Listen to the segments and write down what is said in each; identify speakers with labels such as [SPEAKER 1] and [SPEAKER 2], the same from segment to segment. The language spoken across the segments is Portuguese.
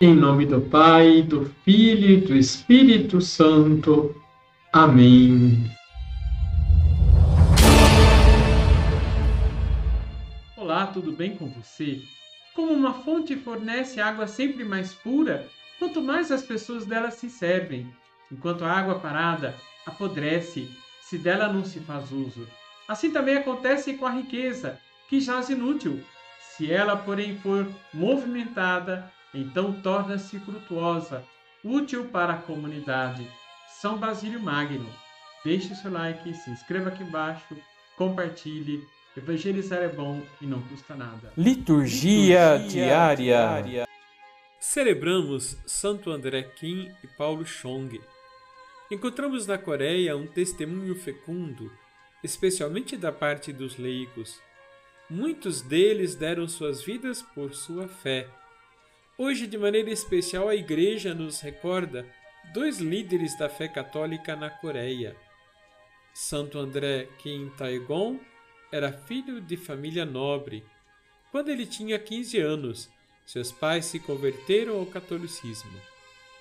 [SPEAKER 1] Em nome do Pai, do Filho e do Espírito Santo. Amém.
[SPEAKER 2] Olá, tudo bem com você? Como uma fonte fornece água sempre mais pura, quanto mais as pessoas dela se servem, enquanto a água parada apodrece se dela não se faz uso. Assim também acontece com a riqueza, que jaz inútil. Se ela, porém, for movimentada, então torna-se frutuosa, útil para a comunidade. São Basílio Magno. Deixe o seu like, se inscreva aqui embaixo, compartilhe. Evangelizar é bom e não custa nada.
[SPEAKER 3] Liturgia, Liturgia diária. diária.
[SPEAKER 2] Celebramos Santo André Kim e Paulo Chong. Encontramos na Coreia um testemunho fecundo, especialmente da parte dos leigos. Muitos deles deram suas vidas por sua fé Hoje, de maneira especial, a Igreja nos recorda dois líderes da fé católica na Coreia. Santo André Kim Taegon era filho de família nobre. Quando ele tinha 15 anos, seus pais se converteram ao catolicismo.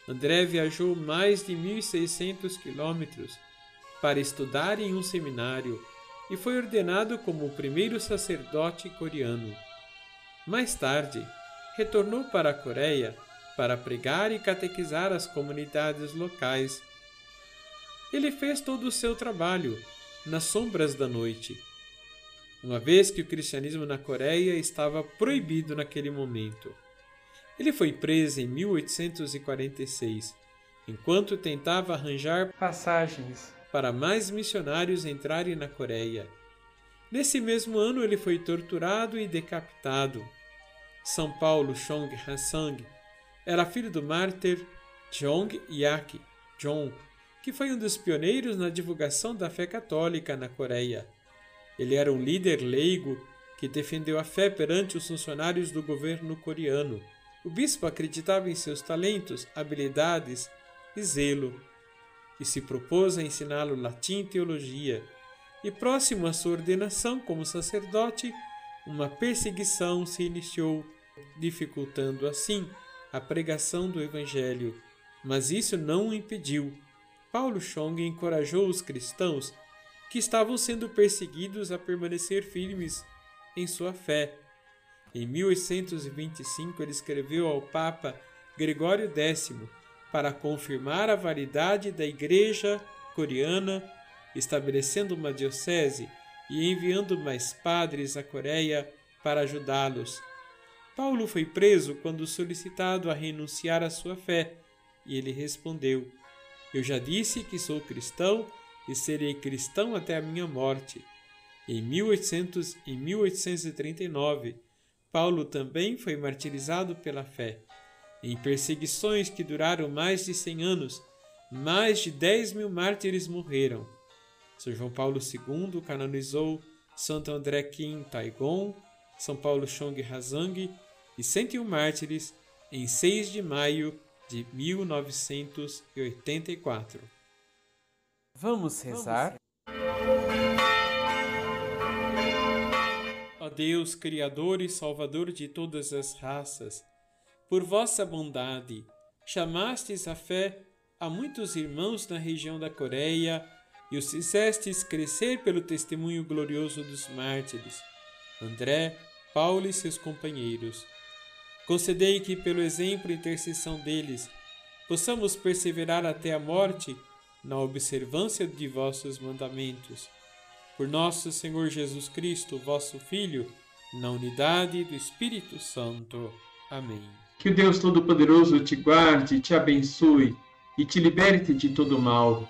[SPEAKER 2] André viajou mais de 1.600 quilômetros para estudar em um seminário e foi ordenado como o primeiro sacerdote coreano. Mais tarde, retornou para a Coreia para pregar e catequizar as comunidades locais. Ele fez todo o seu trabalho nas sombras da noite, uma vez que o cristianismo na Coreia estava proibido naquele momento. Ele foi preso em 1846, enquanto tentava arranjar passagens para mais missionários entrarem na Coreia. Nesse mesmo ano, ele foi torturado e decapitado. São Paulo Chong Hansang era filho do mártir Jong Yak Jong, que foi um dos pioneiros na divulgação da fé católica na Coreia. Ele era um líder leigo que defendeu a fé perante os funcionários do governo coreano. O bispo acreditava em seus talentos, habilidades e zelo, e se propôs a ensiná-lo latim e teologia. E próximo à sua ordenação como sacerdote, uma perseguição se iniciou, dificultando assim a pregação do Evangelho. Mas isso não o impediu. Paulo Chong encorajou os cristãos que estavam sendo perseguidos a permanecer firmes em sua fé. Em 1825, ele escreveu ao Papa Gregório X para confirmar a validade da Igreja coreana, estabelecendo uma diocese e enviando mais padres à Coreia para ajudá-los. Paulo foi preso quando solicitado a renunciar à sua fé, e ele respondeu: Eu já disse que sou cristão e serei cristão até a minha morte. Em 1800 e 1839, Paulo também foi martirizado pela fé. Em perseguições que duraram mais de 100 anos, mais de 10 mil mártires morreram. São João Paulo II canonizou Santo André Kim Taigon, São Paulo Chong Hazang e 101 mártires em 6 de maio de 1984.
[SPEAKER 3] Vamos rezar?
[SPEAKER 2] Ó Deus, Criador e Salvador de todas as raças, por vossa bondade, chamastes a fé a muitos irmãos na região da Coreia e os fizestes crescer pelo testemunho glorioso dos mártires, André, Paulo e seus companheiros. Concedei que, pelo exemplo e intercessão deles, possamos perseverar até a morte na observância de vossos mandamentos. Por nosso Senhor Jesus Cristo, vosso Filho, na unidade do Espírito Santo. Amém.
[SPEAKER 1] Que Deus Todo-Poderoso te guarde, te abençoe e te liberte de todo mal.